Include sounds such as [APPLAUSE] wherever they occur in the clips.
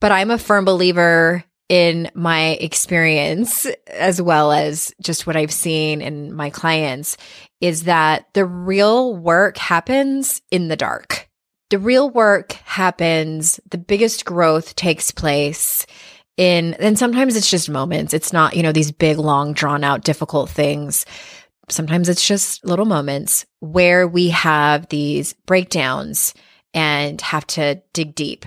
But I'm a firm believer in my experience, as well as just what I've seen in my clients, is that the real work happens in the dark. The real work happens, the biggest growth takes place in, and sometimes it's just moments. It's not, you know, these big, long, drawn out, difficult things. Sometimes it's just little moments where we have these breakdowns and have to dig deep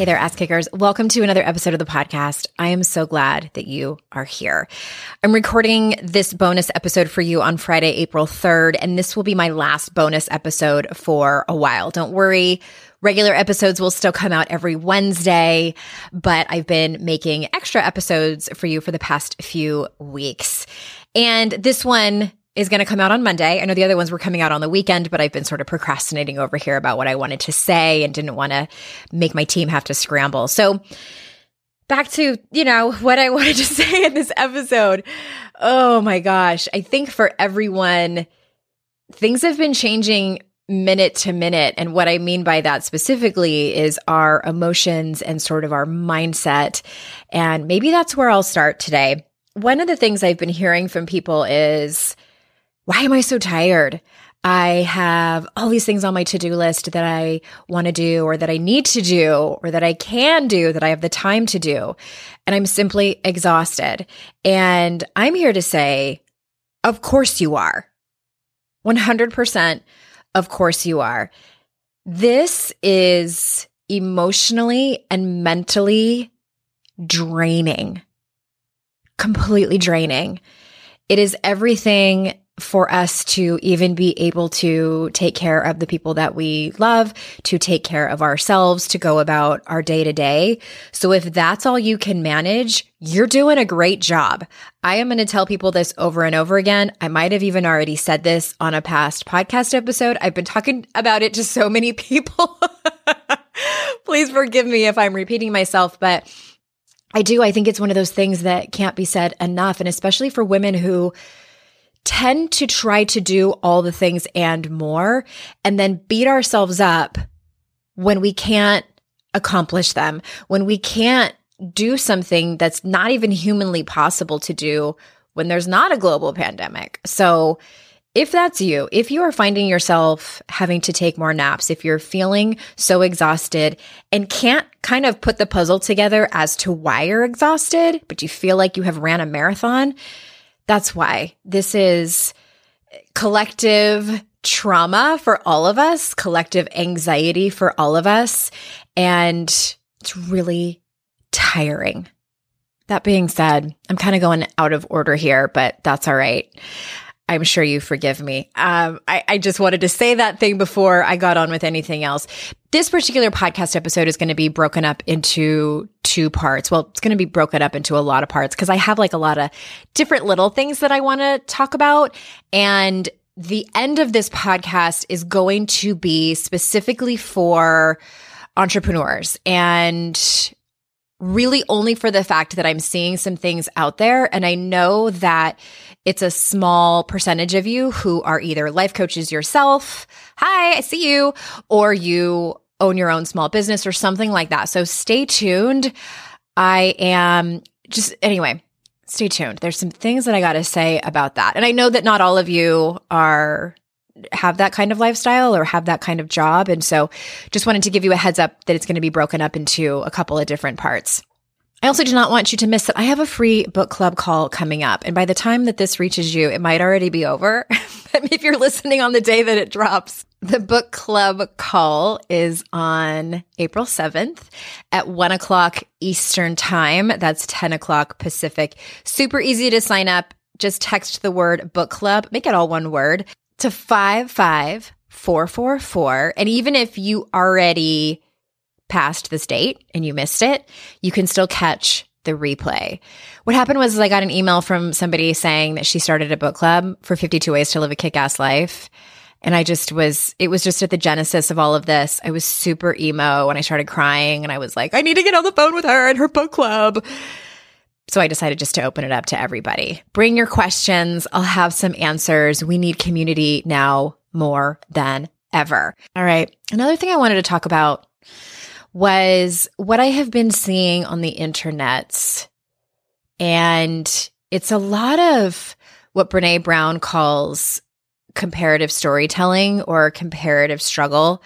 Hey there, ass kickers. Welcome to another episode of the podcast. I am so glad that you are here. I'm recording this bonus episode for you on Friday, April 3rd, and this will be my last bonus episode for a while. Don't worry. Regular episodes will still come out every Wednesday, but I've been making extra episodes for you for the past few weeks. And this one is going to come out on Monday. I know the other ones were coming out on the weekend, but I've been sort of procrastinating over here about what I wanted to say and didn't want to make my team have to scramble. So, back to, you know, what I [LAUGHS] wanted to say in this episode. Oh my gosh. I think for everyone, things have been changing minute to minute. And what I mean by that specifically is our emotions and sort of our mindset. And maybe that's where I'll start today. One of the things I've been hearing from people is, why am I so tired? I have all these things on my to do list that I want to do, or that I need to do, or that I can do, that I have the time to do. And I'm simply exhausted. And I'm here to say, of course you are. 100%. Of course you are. This is emotionally and mentally draining, completely draining. It is everything for us to even be able to take care of the people that we love, to take care of ourselves, to go about our day to day. So if that's all you can manage, you're doing a great job. I am going to tell people this over and over again. I might have even already said this on a past podcast episode. I've been talking about it to so many [LAUGHS] people. Please forgive me if I'm repeating myself, but I do. I think it's one of those things that can't be said enough. And especially for women who tend to try to do all the things and more and then beat ourselves up when we can't accomplish them, when we can't do something that's not even humanly possible to do when there's not a global pandemic. So, if that's you, if you are finding yourself having to take more naps, if you're feeling so exhausted and can't kind of put the puzzle together as to why you're exhausted, but you feel like you have ran a marathon, that's why this is collective trauma for all of us, collective anxiety for all of us. And it's really tiring. That being said, I'm kind of going out of order here, but that's all right. I'm sure you forgive me. Um, I, I just wanted to say that thing before I got on with anything else. This particular podcast episode is going to be broken up into two parts. Well, it's going to be broken up into a lot of parts because I have like a lot of different little things that I want to talk about. And the end of this podcast is going to be specifically for entrepreneurs and really only for the fact that I'm seeing some things out there. And I know that it's a small percentage of you who are either life coaches yourself. Hi, I see you. Or you own your own small business or something like that. So stay tuned. I am just, anyway, stay tuned. There's some things that I got to say about that. And I know that not all of you are have that kind of lifestyle or have that kind of job. And so just wanted to give you a heads up that it's going to be broken up into a couple of different parts. I also do not want you to miss that I have a free book club call coming up. And by the time that this reaches you, it might already be over. [LAUGHS] but if you're listening on the day that it drops, the book club call is on April 7th at one o'clock Eastern time. That's 10 o'clock Pacific. Super easy to sign up. Just text the word book club, make it all one word to 55444. And even if you already passed this date and you missed it, you can still catch the replay. What happened was I got an email from somebody saying that she started a book club for 52 ways to live a kick-ass life. And I just was, it was just at the genesis of all of this. I was super emo and I started crying and I was like, I need to get on the phone with her and her book club. So I decided just to open it up to everybody. Bring your questions. I'll have some answers. We need community now more than ever. All right. Another thing I wanted to talk about was what I have been seeing on the internets. And it's a lot of what Brene Brown calls comparative storytelling or comparative struggle.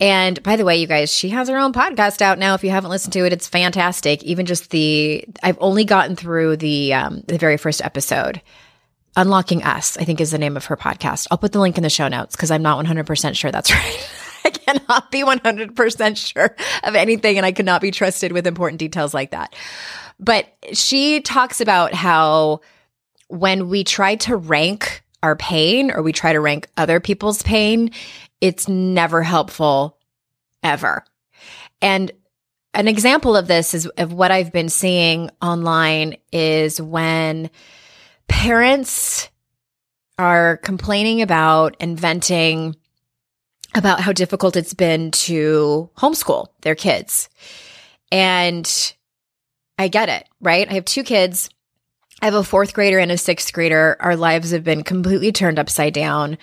And by the way, you guys, she has her own podcast out now. If you haven't listened to it, it's fantastic. Even just the, I've only gotten through the um, the very first episode. Unlocking Us, I think, is the name of her podcast. I'll put the link in the show notes because I'm not 100 percent sure that's [LAUGHS] right. [LAUGHS] I cannot be 100% sure of anything and I cannot be trusted with important details like that. But she talks about how when we try to rank our pain or we try to rank other people's pain, it's never helpful ever. And an example of this is of what I've been seeing online is when parents are complaining about and venting about how difficult it's been to homeschool their kids. And I get it, right? I have two kids. I have a fourth grader and a sixth grader. Our lives have been completely turned upside down.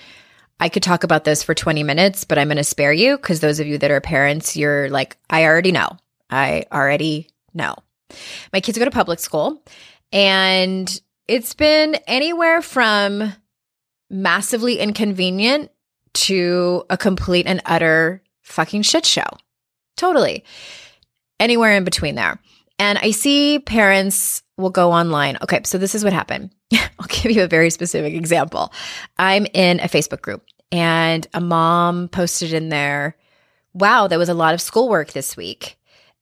I could talk about this for 20 minutes, but I'm going to spare you because those of you that are parents, you're like, I already know. I already know. My kids go to public school and it's been anywhere from massively inconvenient to a complete and utter fucking shit show. Totally. Anywhere in between there. And I see parents will go online. Okay, so this is what happened. [LAUGHS] I'll give you a very specific example. I'm in a Facebook group and a mom posted in there, wow, there was a lot of schoolwork this week.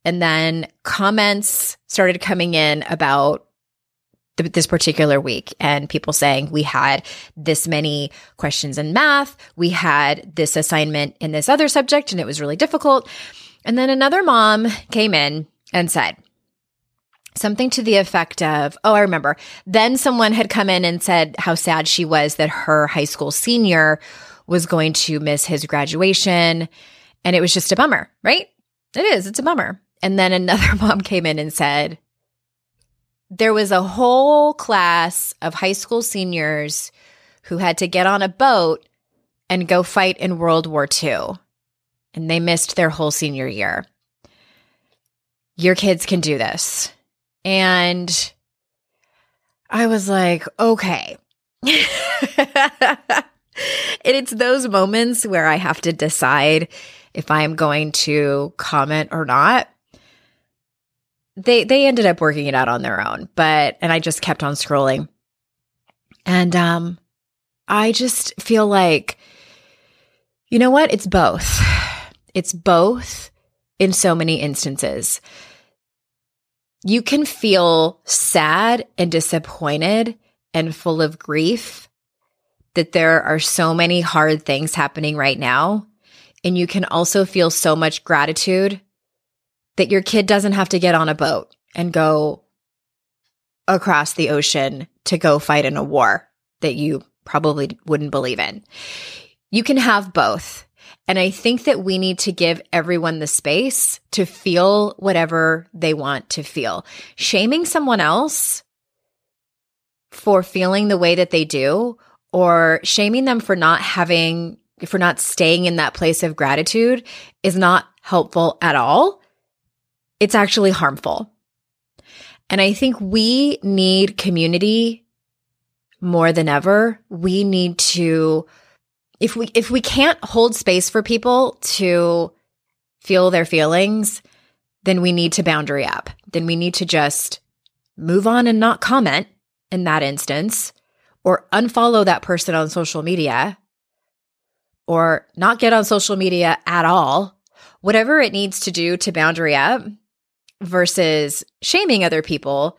And then comments started coming in about th- this particular week and people saying we had this many questions in math, we had this assignment in this other subject and it was really difficult. And then another mom came in and said, something to the effect of, oh, I remember. Then someone had come in and said how sad she was that her high school senior was going to miss his graduation. And it was just a bummer, right? It is, it's a bummer. And then another [LAUGHS] mom came in and said, there was a whole class of high school seniors who had to get on a boat and go fight in World War II. And they missed their whole senior year. Your kids can do this. And I was like, okay. [LAUGHS] and it's those moments where I have to decide if I'm going to comment or not they they ended up working it out on their own but and i just kept on scrolling. And um i just feel like you know what? It's both. It's both in so many instances. You can feel sad and disappointed and full of grief that there are so many hard things happening right now. And you can also feel so much gratitude that your kid doesn't have to get on a boat and go across the ocean to go fight in a war that you probably wouldn't believe in. You can have both. And I think that we need to give everyone the space to feel whatever they want to feel. Shaming someone else for feeling the way that they do or shaming them for not having, for not staying in that place of gratitude is not helpful at all. It's actually harmful. And I think we need community more than ever. We need to if we if we can't hold space for people to feel their feelings, then we need to boundary up. Then we need to just move on and not comment in that instance or unfollow that person on social media or not get on social media at all. Whatever it needs to do to boundary up versus shaming other people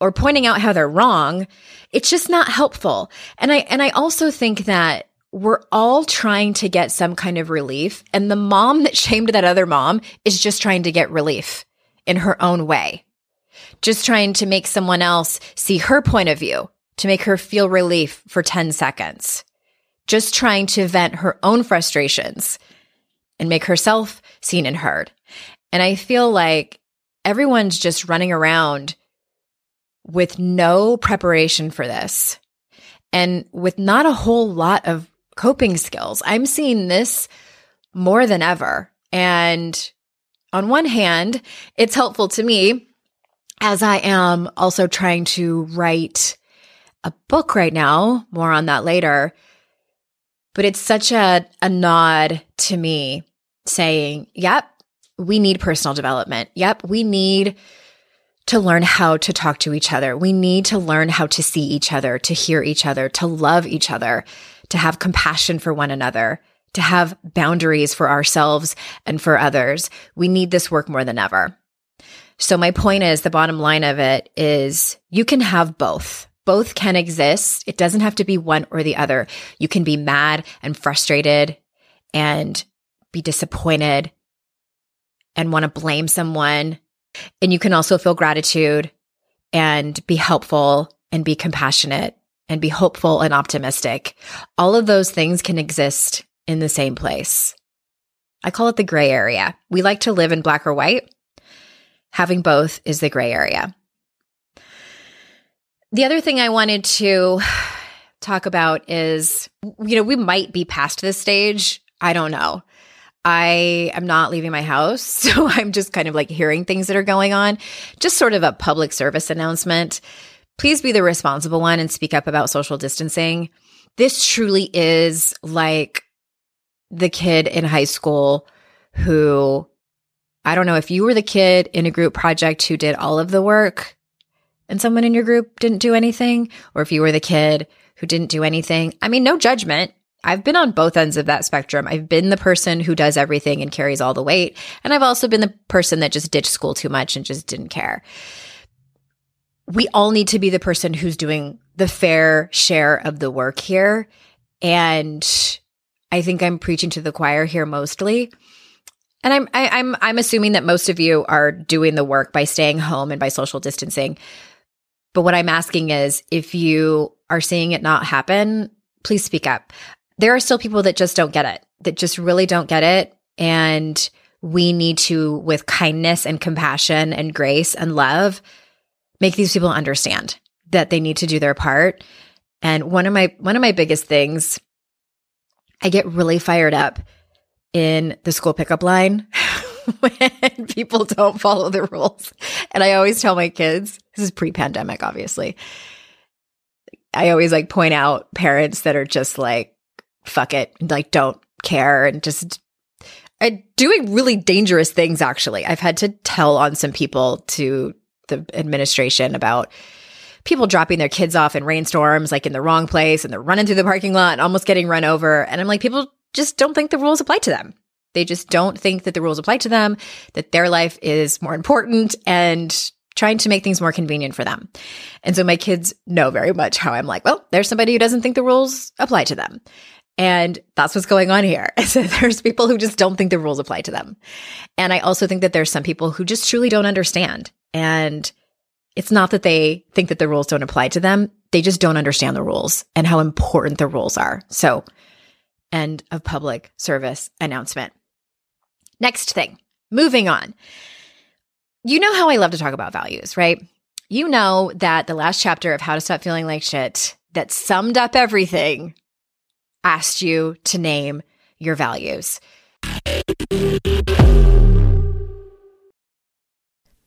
or pointing out how they're wrong, it's just not helpful. And I and I also think that we're all trying to get some kind of relief. And the mom that shamed that other mom is just trying to get relief in her own way, just trying to make someone else see her point of view, to make her feel relief for 10 seconds, just trying to vent her own frustrations and make herself seen and heard. And I feel like everyone's just running around with no preparation for this and with not a whole lot of coping skills. I'm seeing this more than ever. And on one hand, it's helpful to me as I am also trying to write a book right now, more on that later. But it's such a, a nod to me saying, yep, we need personal development. Yep, we need to learn how to talk to each other. We need to learn how to see each other, to hear each other, to love each other to have compassion for one another, to have boundaries for ourselves and for others. We need this work more than ever. So my point is the bottom line of it is you can have both. Both can exist. It doesn't have to be one or the other. You can be mad and frustrated and be disappointed and want to blame someone. And you can also feel gratitude and be helpful and be compassionate and be hopeful and optimistic. All of those things can exist in the same place. I call it the gray area. We like to live in black or white. Having both is the gray area. The other thing I wanted to [SIGHS] talk about is, you know, we might be past this stage. I don't know. I am not leaving my house. [LAUGHS] So I'm just kind of like hearing things that are going on. Just sort of a public service announcement please be the responsible one and speak up about social distancing. This truly is like the kid in high school who I don't know if you were the kid in a group project who did all of the work and someone in your group didn't do anything, or if you were the kid who didn't do anything. I mean, no judgment. I've been on both ends of that spectrum. I've been the person who does everything and carries all the weight. And I've also been the person that just ditched school too much and just didn't care we all need to be the person who's doing the fair share of the work here. And I think I'm preaching to the choir here mostly. And I'm I, am i am i am assuming that most of you are doing the work by staying home and by social distancing. But what I'm asking is if you are seeing it not happen, please speak up. There are still people that just don't get it, that just really don't get it. And we need to, with kindness and compassion and grace and love, make these people understand that they need to do their part. And one of my one of my biggest things I get really fired up in the school pickup line [LAUGHS] when people don't follow the rules. And I always tell my kids, this is pre-pandemic obviously. I always like point out parents that are just like fuck it, like don't care and just uh, doing really dangerous things actually. I've had to tell on some people to the administration about people dropping their kids off in rainstorms, like in the wrong place, and they're running through the parking lot and almost getting run over. And I'm like, people just don't think the rules apply to them. They just don't think that the rules apply to them, that their life is more important and trying to make things more convenient for them. And so my kids know very much how I'm like, well, there's somebody who doesn't think the rules apply to them. And that's what's going on here. [LAUGHS] So there's people who just don't think the rules apply to them. And I also think that there's some people who just truly don't understand and it's not that they think that the rules don't apply to them. they just don't understand the rules and how important the rules are. So, end of public service announcement. Next thing, moving on. You know how I love to talk about values, right? You know that the last chapter of How to Stop Feeling Like Shit that summed up everything asked you to name your values.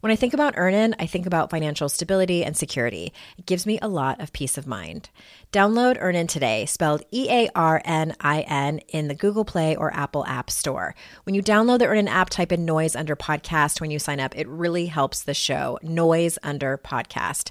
when I think about Earnin, I think about financial stability and security. It gives me a lot of peace of mind. Download Earnin today, spelled E A R N I N, in the Google Play or Apple App Store. When you download the Earnin app, type in noise under podcast when you sign up. It really helps the show. Noise under podcast.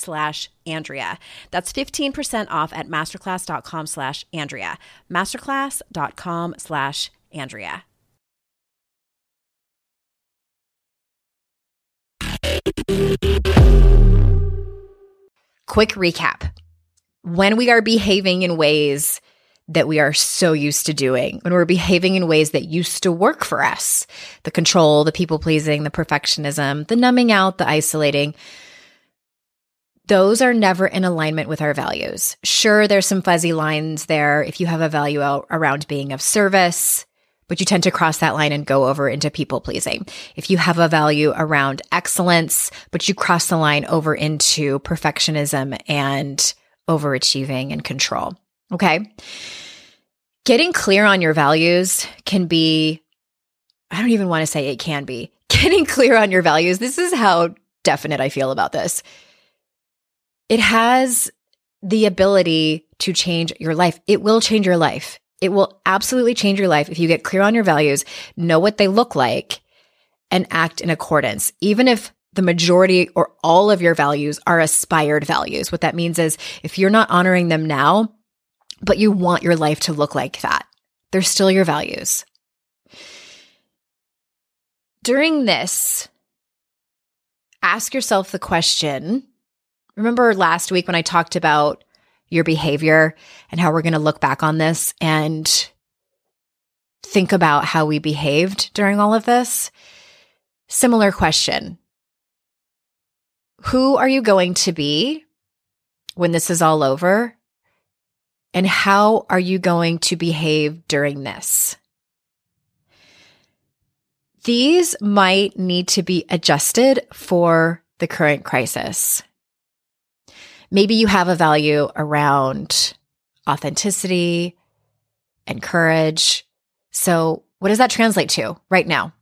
slash Andrea. That's 15% off at masterclass.com slash Andrea. Masterclass.com slash Andrea. Quick recap. When we are behaving in ways that we are so used to doing, when we're behaving in ways that used to work for us, the control, the people pleasing, the perfectionism, the numbing out, the isolating, those are never in alignment with our values. Sure, there's some fuzzy lines there if you have a value around being of service, but you tend to cross that line and go over into people pleasing. If you have a value around excellence, but you cross the line over into perfectionism and overachieving and control. Okay. Getting clear on your values can be, I don't even want to say it can be. [LAUGHS] Getting clear on your values, this is how definite I feel about this it has the ability to change your life. It will change your life. It will absolutely change your life if you get clear on your values, know what they look like, and act in accordance. Even if the majority or all of your values are aspired values. What that means is if you're not honoring them now, but you want your life to look like that, they're still your values. During this, ask yourself the question Remember last week when I talked about your behavior and how we're going to look back on this and think about how we behaved during all of this? Similar question. Who are you going to be when this is all over? And how are you going to behave during this? These might need to be adjusted for the current crisis. Maybe you have a value around authenticity and courage. So, what does that translate to right now?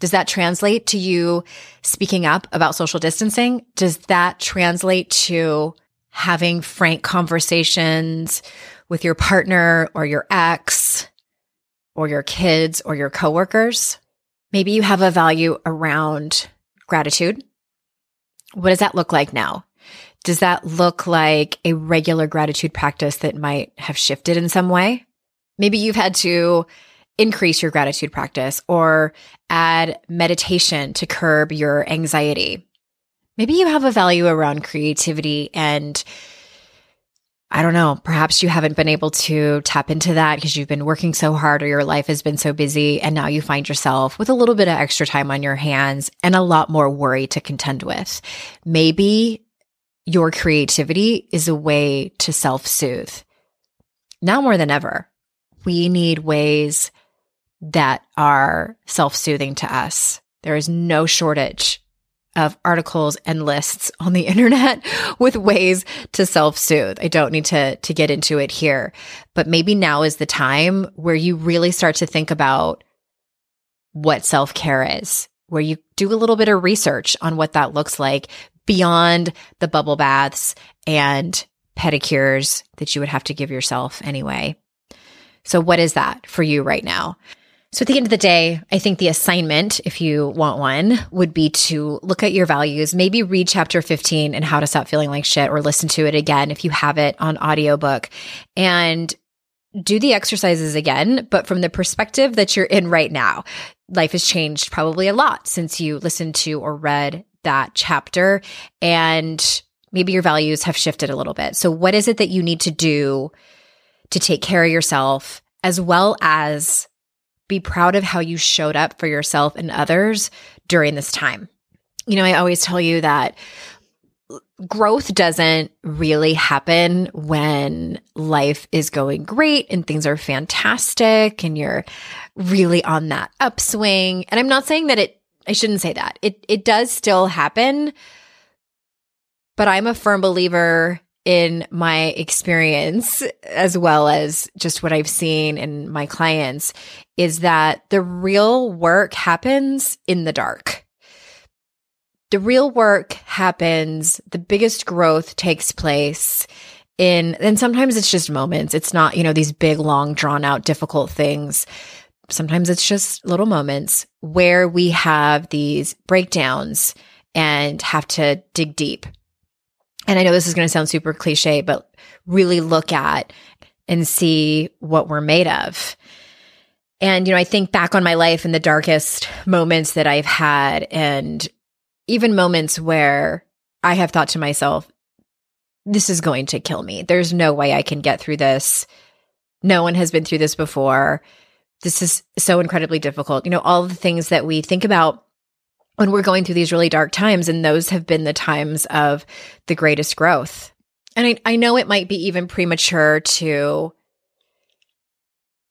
Does that translate to you speaking up about social distancing? Does that translate to having frank conversations with your partner or your ex or your kids or your coworkers. Maybe you have a value around gratitude. What does that look like now? Does that look like a regular gratitude practice that might have shifted in some way? Maybe you've had to increase your gratitude practice or add meditation to curb your anxiety. Maybe you have a value around creativity and I don't know, perhaps you haven't been able to tap into that because you've been working so hard or your life has been so busy. And now you find yourself with a little bit of extra time on your hands and a lot more worry to contend with. Maybe your creativity is a way to self soothe. Now more than ever, we need ways that are self soothing to us. There is no shortage of articles and lists on the [LAUGHS] internet with ways to self-soothe. I don't need to to get into it here, but maybe now is the time where you really start to think about what self-care is, where you do a little bit of research on what that looks like beyond the bubble baths and pedicures that you would have to give yourself anyway. So what is that for you right now? So at the end of the day, I think the assignment, if you want one, would be to look at your values, maybe read chapter 15 and how to stop feeling like shit or listen to it again if you have it on audiobook and do the exercises again, but from the perspective that you're in right now. Life has changed probably a lot since you listened to or read that chapter and maybe your values have shifted a little bit. So what is it that you need to do to take care of yourself as well as be proud of how you showed up for yourself and others during this time. You know, I always tell you that growth doesn't really happen when life is going great and things are fantastic and you're really on that upswing. And I'm not saying that it I shouldn't say that. It it does still happen, but I'm a firm believer in my experience, as well as just what I've seen in my clients, is that the real work happens in the dark. The real work happens, the biggest growth takes place in, and sometimes it's just moments. It's not, you know, these big, long, drawn out, difficult things. Sometimes it's just little moments where we have these breakdowns and have to dig deep and I know this is going to sound super cliche, but really look at and see what we're made of. And, you know, I think back on my life and the darkest moments that I've had, and even moments where I have thought to myself, this is going to kill me. There's no way I can get through this. No one has been through this before. This is so incredibly difficult. You know, all the things that we think about when we're going through these really dark times. And those have been the times of the greatest growth. And I, I know it might be even premature to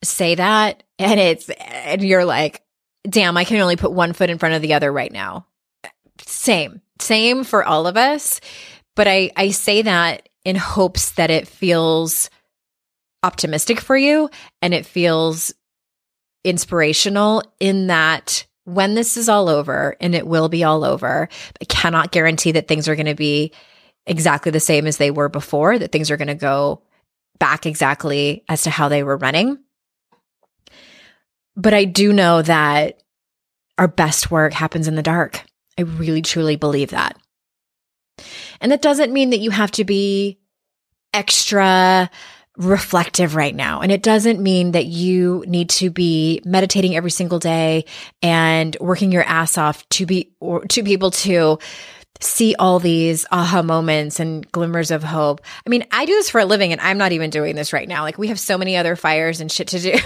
say that. And it's, and you're like, damn, I can only put one foot in front of the other right now. Same, same for all of us. But I, I say that in hopes that it feels optimistic for you and it feels inspirational in that when this is all over, and it will be all over, I cannot guarantee that things are going to be exactly the same as they were before, that things are going to go back exactly as to how they were running. But I do know that our best work happens in the dark. I really truly believe that. And that doesn't mean that you have to be extra reflective right now. And it doesn't mean that you need to be meditating every single day and working your ass off to be or to be able to see all these aha moments and glimmers of hope. I mean, I do this for a living and I'm not even doing this right now. Like we have so many other fires and shit to do.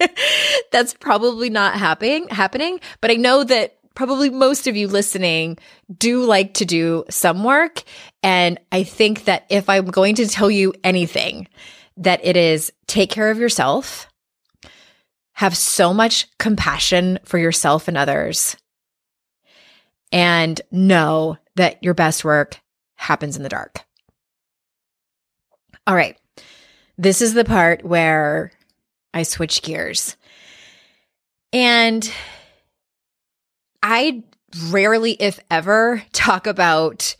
[LAUGHS] That's probably not happening happening, but I know that probably most of you listening do like to do some work. And I think that if I'm going to tell you anything, that it is take care of yourself, have so much compassion for yourself and others, and know that your best work happens in the dark. All right. This is the part where I switch gears. And I rarely, if ever, talk about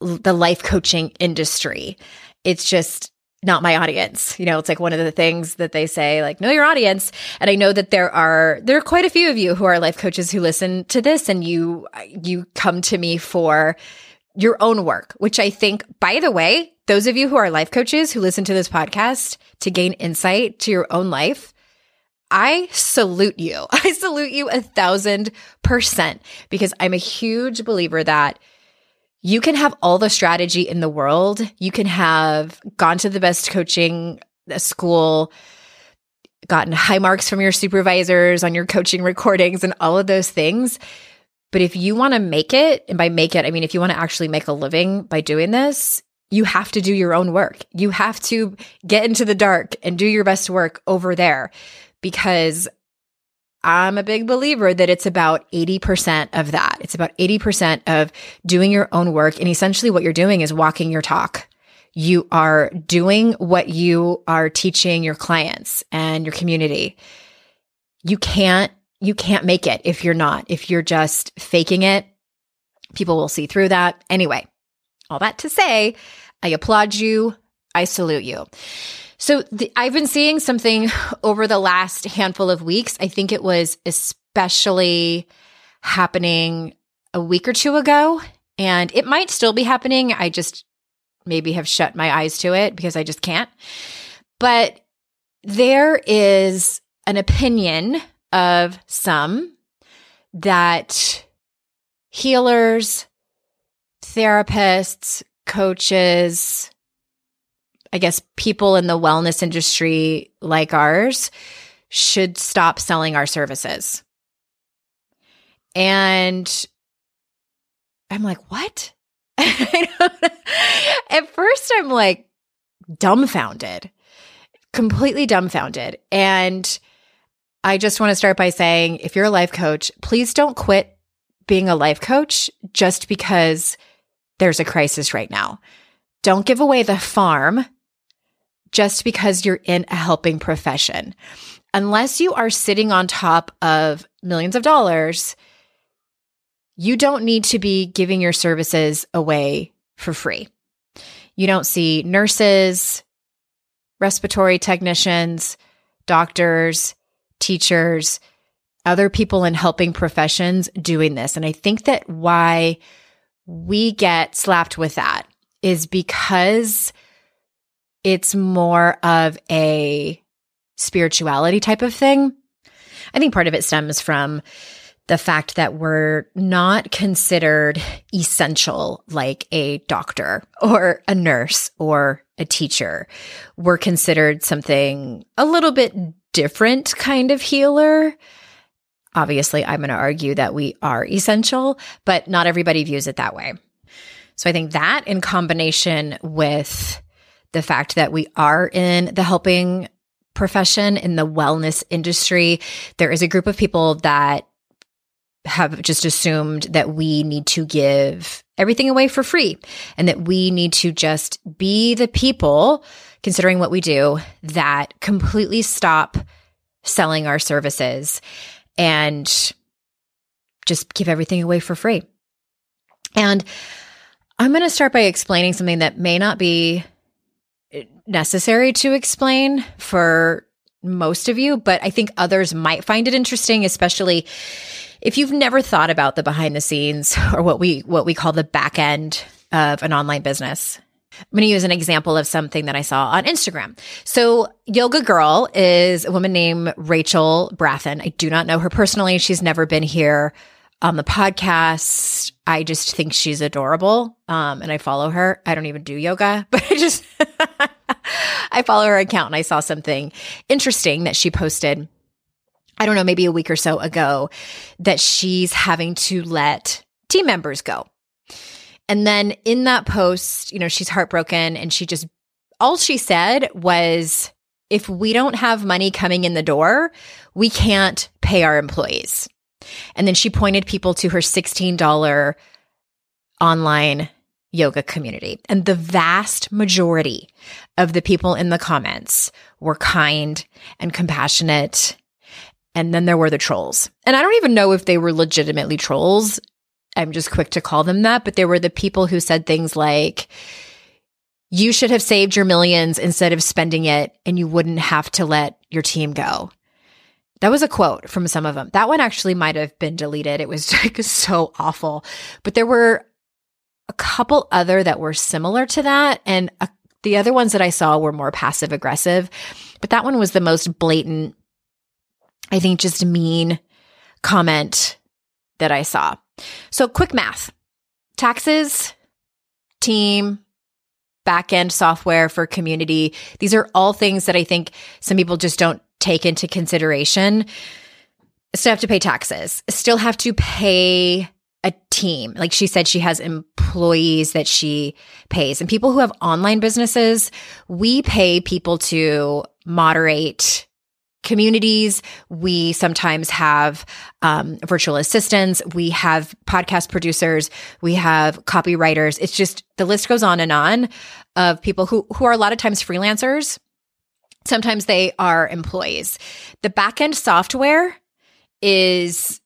the life coaching industry. It's just, not my audience. You know, it's like one of the things that they say, like, know your audience. And I know that there are, there are quite a few of you who are life coaches who listen to this and you, you come to me for your own work, which I think, by the way, those of you who are life coaches who listen to this podcast to gain insight to your own life, I salute you. [LAUGHS] I salute you a thousand percent because I'm a huge believer that you can have all the strategy in the world. You can have gone to the best coaching uh, school, gotten high marks from your supervisors on your coaching recordings and all of those things. But if you want to make it, and by make it, I mean, if you want to actually make a living by doing this, you have to do your own work. You have to get into the dark and do your best work over there because I'm a big believer that it's about 80% of that. It's about 80% of doing your own work. And essentially what you're doing is walking your talk. You are doing what you are teaching your clients and your community. You can't, you can't make it if you're not. If you're just faking it, people will see through that. Anyway, all that to say, I applaud you. I salute you. So the, I've been seeing something [LAUGHS] over the last handful of weeks. I think it was especially happening a week or two ago, and it might still be happening. I just maybe have shut my eyes to it because I just can't. But there is an opinion of some that healers, therapists, coaches, I guess people in the wellness industry like ours should stop selling our services. And I'm like, what? [LAUGHS] At first, I'm like dumbfounded, completely dumbfounded. And I just want to start by saying if you're a life coach, please don't quit being a life coach just because there's a crisis right now. Don't give away the farm just because you're in a helping profession. Unless you are sitting on top of millions of dollars, you don't need to be giving your services away for free. You don't see nurses, respiratory technicians, doctors, teachers, other people in helping professions doing this. And I think that why we get slapped with that is because it's more of a spirituality type of thing. I think part of it stems from the fact that we're not considered essential like a doctor or a nurse or a teacher. We're considered something a little bit different kind of healer. Obviously, I'm going to argue that we are essential, but not everybody views it that way. So I think that in combination with the fact that we are in the helping profession in the wellness industry. There is a group of people that have just assumed that we need to give everything away for free and that we need to just be the people, considering what we do, that completely stop selling our services and just give everything away for free. And I'm going to start by explaining something that may not be necessary to explain for most of you, but I think others might find it interesting, especially if you've never thought about the behind the scenes or what we what we call the back end of an online business. I'm going to use an example of something that I saw on Instagram. So, Yoga Girl is a woman named Rachel Brathen. I do not know her personally. She's never been here on the podcast. I just think she's adorable. Um, and I follow her. I don't even do yoga, [LAUGHS] but I just, [LAUGHS] [LAUGHS] I follow her account and I saw something interesting that she posted. I don't know, maybe a week or so ago that she's having to let team members go. And then in that post, you know, she's heartbroken and she just, all she said was, if we don't have money coming in the door, we can't pay our employees. And then she pointed people to her $16 online yoga community. And the vast majority of the people in the comments were kind and compassionate. And then there were the trolls. And I don't even know if they were legitimately trolls. I'm just quick to call them that. But there were the people who said things like, you should have saved your millions instead of spending it and you wouldn't have to let your team go. That was a quote from some of them. That one actually might have been deleted. It was [LAUGHS] like so awful. But there were a couple other that were similar to that. And a, the other ones that I saw were more passive aggressive. But that one was the most blatant, I think, just mean comment that I saw. So, quick math taxes, team, back end software for community. These are all things that I think some people just don't take into consideration. Still have to pay taxes, still have to pay a team. Like she said, she has employees that she pays. And people who have online businesses, we pay people to moderate communities. We sometimes have um, virtual assistants. We have podcast producers. We have copywriters. It's just the list goes on and on of people who who are a lot of times freelancers. Sometimes they are employees. The backend software is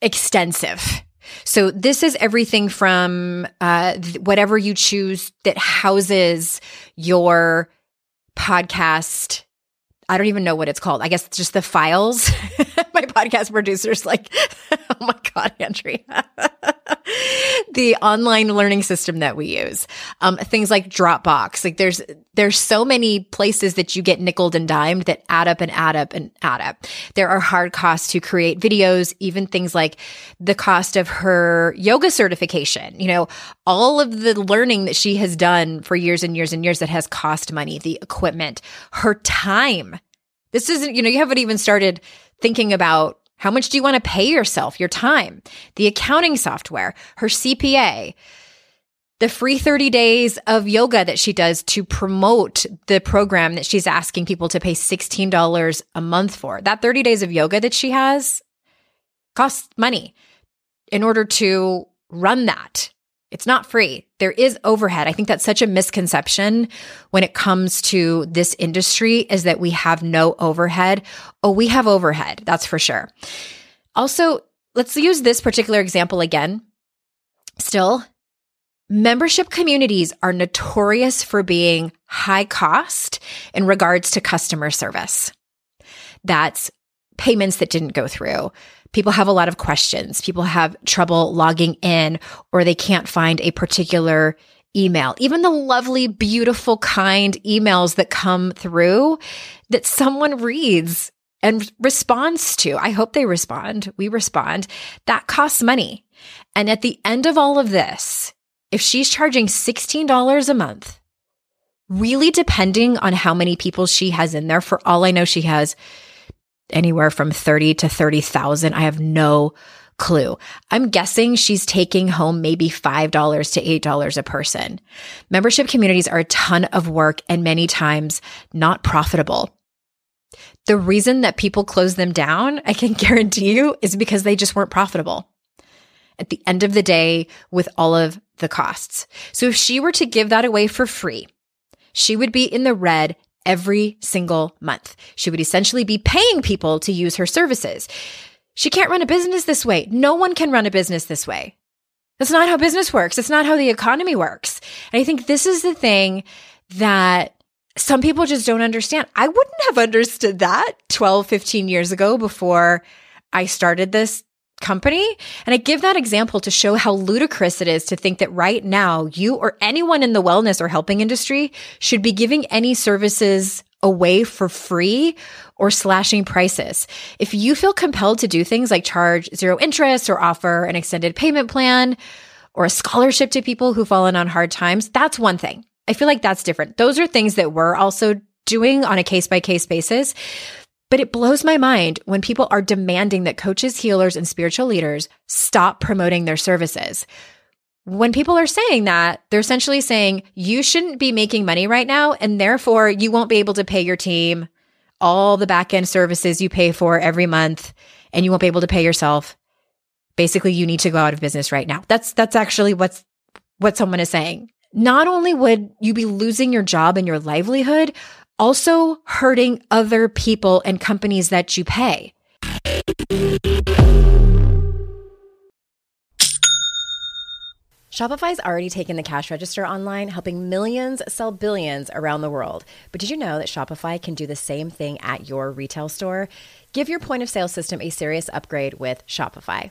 extensive. So this is everything from uh, whatever you choose that houses your podcast I don't even know what it's called. I guess just the files. [LAUGHS] My podcast producer's like, [LAUGHS] oh my God, Andrea. [LAUGHS] the online learning system that we use. Um, things like Dropbox. Like there's there's so many places that you get nickled and dimed that add up and add up and add up. There are hard costs to create videos, even things like the cost of her yoga certification. You know, all of the learning that she has done for years and years and years that has cost money, the equipment, her time. This isn't, you know, you haven't even started thinking about how much do you want to pay yourself, your time, the accounting software, her CPA, the free 30 days of yoga that she does to promote the program that she's asking people to pay $16 a month for. That 30 days of yoga that she has costs money in order to run that. It's not free. There is overhead. I think that's such a misconception when it comes to this industry is that we have no overhead. Oh, we have overhead. That's for sure. Also, let's use this particular example again. Still, membership communities are notorious for being high cost in regards to customer service. That's payments that didn't go through, people have a lot of questions. People have trouble logging in or they can't find a particular email. Even the lovely, beautiful, kind emails that come through that someone reads and responds to. I hope they respond. We respond. That costs money. And at the end of all of this, if she's charging $16 a month, really depending on how many people she has in there, for all I know, she has anywhere from 30 to 30,000. I have no clue. I'm guessing she's taking home maybe $5 to $8 a person. Membership communities are a ton of work and many times not profitable. The reason that people close them down, I can [LAUGHS] guarantee you, is because they just weren't profitable at the end of the day with all of the costs. So if she were to give that away for free, she would be in the red every single month. She would essentially be paying people to use her services. She can't run a business this way. No one can run a business this way. That's not how business works. It's not how the economy works. And I think this is the thing that some people just don't understand. I wouldn't have understood that 12, 15 years ago before I started this company. And I give that example to show how ludicrous it is to think that right now you or anyone in the wellness or helping industry should be giving any services away for free or slashing prices. If you feel compelled to do things like charge zero interest or offer an extended payment plan or a scholarship to people who've fallen on hard times, that's one thing. I feel like that's different. Those are things that we're also doing on a case by case basis. But it blows my mind when people are demanding that coaches, healers, and spiritual leaders stop promoting their services. When people are saying that, they're essentially saying you shouldn't be making money right now, and therefore you won't be able to pay your team all the back end services you pay for every month, and you won't be able to pay yourself. Basically, you need to go out of business right now. That's that's actually what's what someone is saying. Not only would you be losing your job and your livelihood, also hurting other people and companies that you pay. Shopify's already taken the cash register online, helping millions sell billions around the world. But did you know that Shopify can do the same thing at your retail store? Give your point of sale system a serious upgrade with Shopify.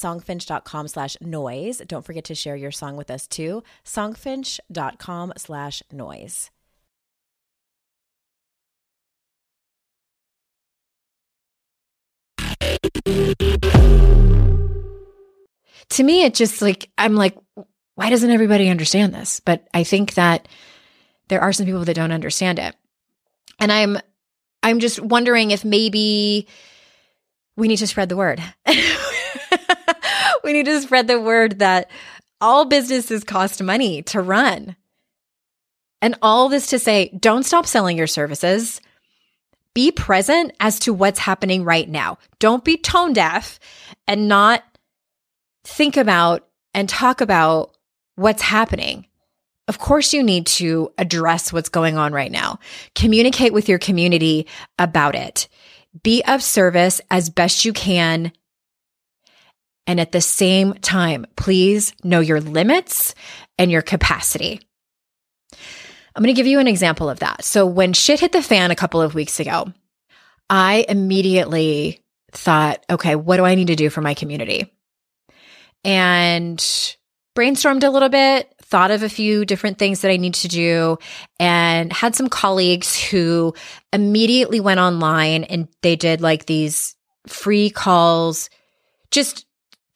songfinch.com slash noise. Don't forget to share your song with us too. Songfinch.com slash noise. To me, it just like, I'm like, why doesn't everybody understand this? But I think that there are some people that don't understand it. And I'm, I'm just wondering if maybe we need to spread the word. [LAUGHS] [LAUGHS] we need to spread the word that all businesses cost money to run. And all this to say, don't stop selling your services. Be present as to what's happening right now. Don't be tone deaf and not think about and talk about what's happening. Of course, you need to address what's going on right now. Communicate with your community about it. Be of service as best you can and at the same time, please know your limits and your capacity. I'm going to give you an example of that. So, when shit hit the fan a couple of weeks ago, I immediately thought, okay, what do I need to do for my community? And brainstormed a little bit, thought of a few different things that I need to do, and had some colleagues who immediately went online and they did like these free calls, just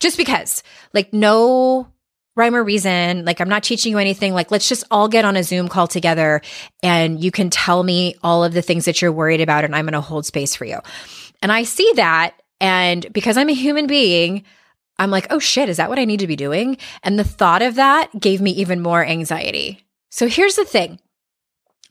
just because, like, no rhyme or reason. Like, I'm not teaching you anything. Like, let's just all get on a Zoom call together and you can tell me all of the things that you're worried about, and I'm going to hold space for you. And I see that. And because I'm a human being, I'm like, oh shit, is that what I need to be doing? And the thought of that gave me even more anxiety. So here's the thing.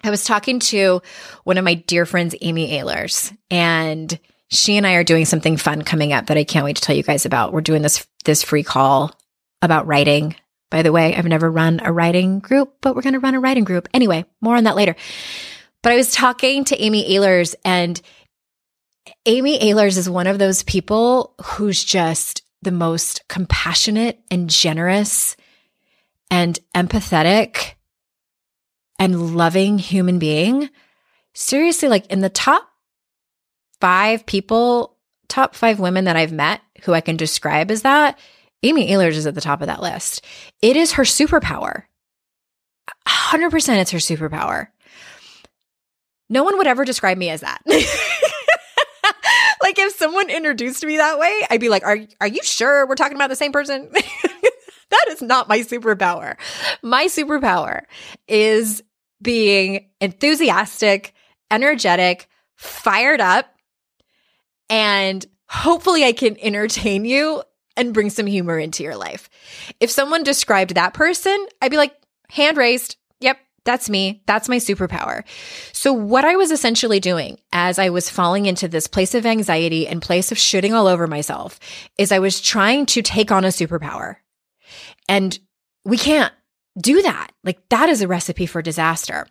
I was talking to one of my dear friends, Amy Ahlers, and she and I are doing something fun coming up that I can't wait to tell you guys about. We're doing this this free call about writing. By the way, I've never run a writing group, but we're going to run a writing group. Anyway, more on that later. But I was talking to Amy Ahlers and Amy Ahlers is one of those people who's just the most compassionate and generous and empathetic and loving human being. Seriously, like in the top five people, top five women that I've met who I can describe as that, Amy Ahlers is at the top of that list. It is her superpower. 100% it's her superpower. No one would ever describe me as that. [LAUGHS] like if someone introduced me that way, I'd be like, "Are are you sure we're talking about the same person?" [LAUGHS] that is not my superpower. My superpower is being enthusiastic, energetic, fired up, and hopefully I can entertain you and bring some humor into your life. If someone described that person, I'd be like, hand raised. Yep, that's me. That's my superpower. So, what I was essentially doing as I was falling into this place of anxiety and place of shooting all over myself is I was trying to take on a superpower. And we can't do that. Like, that is a recipe for disaster.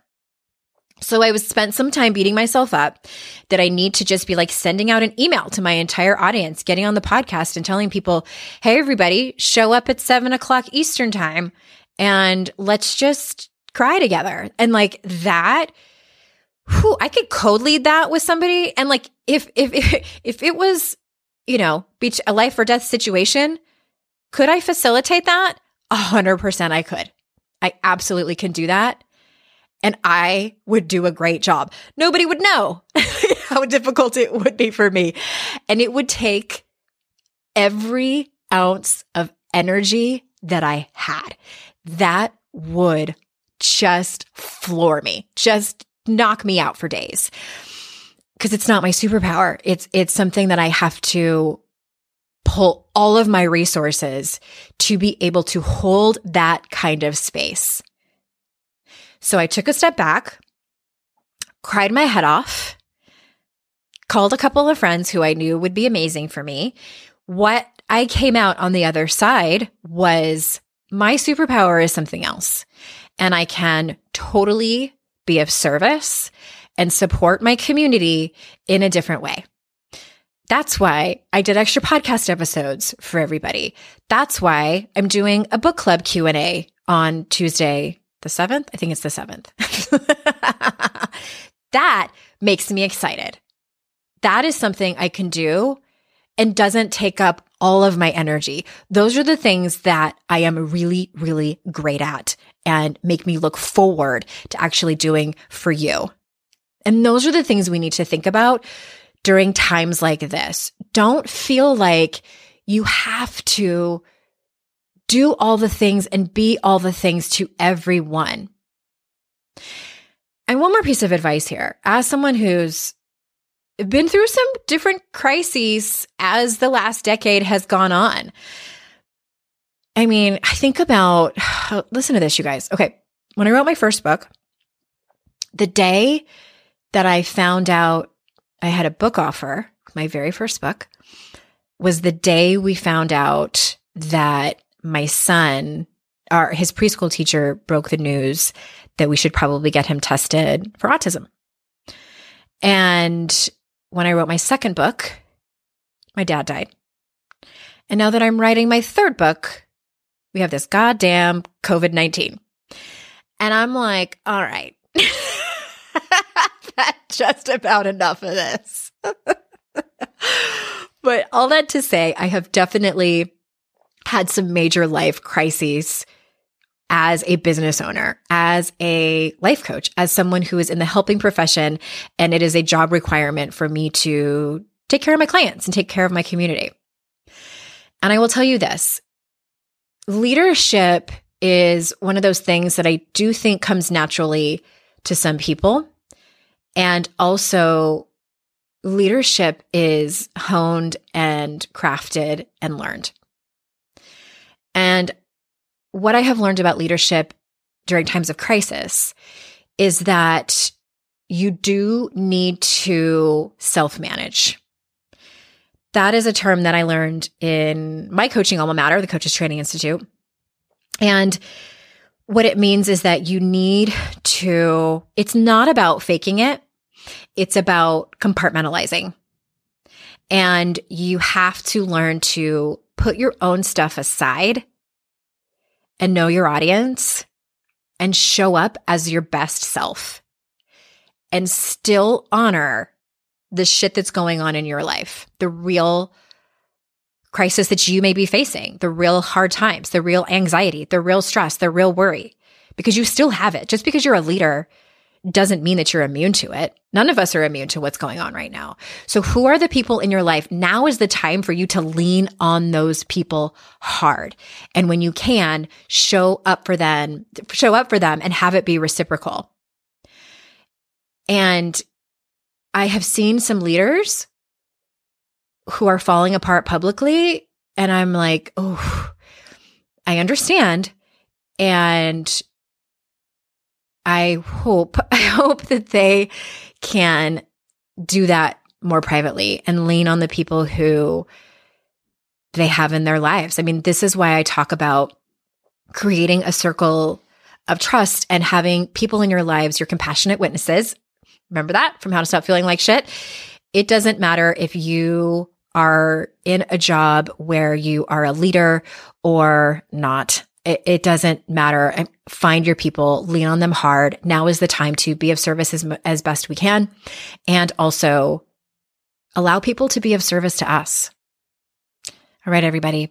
So I was spent some time beating myself up that I need to just be like sending out an email to my entire audience, getting on the podcast and telling people, Hey, everybody, show up at seven o'clock Eastern time and let's just cry together. And like that, whew, I could code lead that with somebody. And like, if, if, if, [LAUGHS] if it was, you know, beach a life or death situation, could I facilitate that? A hundred percent I could. I absolutely can do that and I would do a great job. Nobody would know [LAUGHS] how difficult it would be for me. And it would take every ounce of energy that I had. That would just floor me, just knock me out for days. Cause it's not my superpower. It's, it's something that I have to pull all of my resources to be able to hold that kind of space. So I took a step back, cried my head off, called a couple of friends who I knew would be amazing for me. What I came out on the other side was my superpower is something else. And I can totally be of service and support my community in a different way. That's why I did extra podcast episodes for everybody. That's why I'm doing a book club Q&A on Tuesday the seventh? I think it's the seventh. [LAUGHS] that makes me excited. That is something I can do and doesn't take up all of my energy. Those are the things that I am really, really great at and make me look forward to actually doing for you. And those are the things we need to think about during times like this. Don't feel like you have to do all the things and be all the things to everyone. And one more piece of advice here as someone who's been through some different crises as the last decade has gone on. I mean, I think about, [SIGHS] listen to this, you guys. Okay. When I wrote my first book, the day that I found out I had a book offer, my very first book, was the day we found out that my son, our his preschool teacher broke the news that we should probably get him tested for autism. And when I wrote my second book, my dad died. And now that I'm writing my third book, we have this goddamn COVID 19. And I'm like, all right, [LAUGHS] that's just about enough of this. [LAUGHS] but all that to say, I have definitely had some major life crises as a business owner, as a life coach, as someone who is in the helping profession. And it is a job requirement for me to take care of my clients and take care of my community. And I will tell you this leadership is one of those things that I do think comes naturally to some people. And also, leadership is honed and crafted and learned. And what I have learned about leadership during times of crisis is that you do need to self manage. That is a term that I learned in my coaching alma mater, the Coaches Training Institute. And what it means is that you need to, it's not about faking it, it's about compartmentalizing. And you have to learn to put your own stuff aside and know your audience and show up as your best self and still honor the shit that's going on in your life, the real crisis that you may be facing, the real hard times, the real anxiety, the real stress, the real worry, because you still have it. Just because you're a leader doesn't mean that you're immune to it. None of us are immune to what's going on right now. So who are the people in your life? Now is the time for you to lean on those people hard. And when you can, show up for them, show up for them and have it be reciprocal. And I have seen some leaders who are falling apart publicly. And I'm like, oh, I understand. And I hope, [LAUGHS] I hope that they can do that more privately and lean on the people who they have in their lives. I mean, this is why I talk about creating a circle of trust and having people in your lives, your compassionate witnesses. Remember that from How to Stop Feeling Like Shit? It doesn't matter if you are in a job where you are a leader or not. It, it, doesn't matter. Find your people, lean on them hard. Now is the time to be of service as, as best we can. And also allow people to be of service to us. All right, everybody.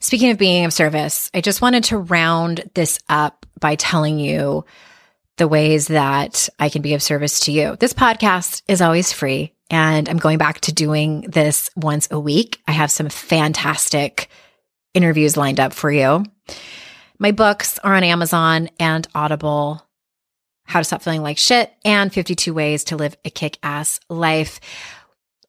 Speaking of being of service, I just wanted to round this up by telling you the ways that I can be of service to you. This podcast is always free, and I'm going back to doing this once a week. I have some fantastic interviews lined up for you. My books are on Amazon and Audible. How to Stop Feeling Like Shit and 52 Ways to Live a Kick Ass Life.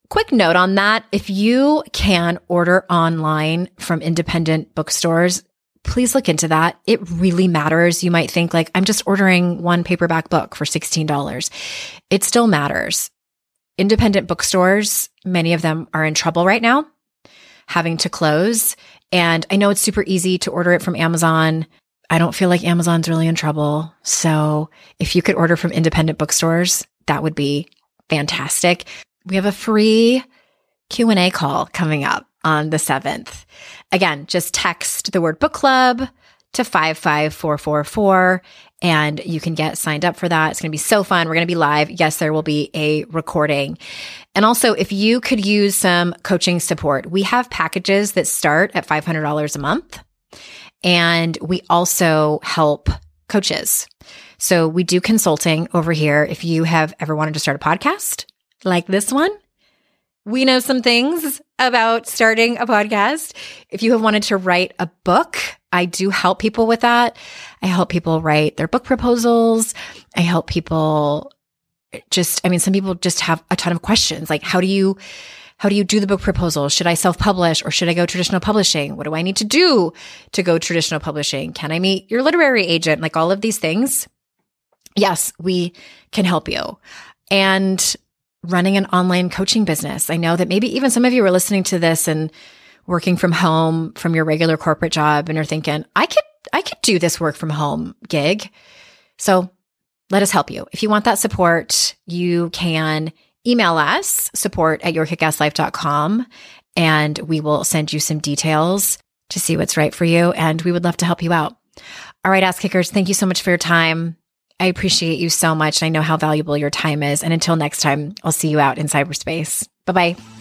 Quick note on that if you can order online from independent bookstores, please look into that. It really matters. You might think, like, I'm just ordering one paperback book for $16. It still matters. Independent bookstores, many of them are in trouble right now, having to close. And I know it's super easy to order it from Amazon. I don't feel like Amazon's really in trouble. So if you could order from independent bookstores, that would be fantastic. We have a free Q&A call coming up on the 7th. Again, just text the word book club to 55444 and you can get signed up for that. It's going to be so fun. We're going to be live. Yes, there will be a recording. And also, if you could use some coaching support, we have packages that start at $500 a month. And we also help coaches. So we do consulting over here. If you have ever wanted to start a podcast like this one, we know some things about starting a podcast. If you have wanted to write a book, I do help people with that. I help people write their book proposals. I help people just, I mean, some people just have a ton of questions like, how do you, how do you do the book proposal? Should I self publish or should I go traditional publishing? What do I need to do to go traditional publishing? Can I meet your literary agent? Like all of these things. Yes, we can help you. And running an online coaching business. I know that maybe even some of you are listening to this and working from home from your regular corporate job and are thinking, I could, I could do this work from home gig. So let us help you. If you want that support, you can email us support at yourkickasslife.com and we will send you some details to see what's right for you. And we would love to help you out. All right, ass kickers, thank you so much for your time. I appreciate you so much. I know how valuable your time is. And until next time, I'll see you out in cyberspace. Bye bye.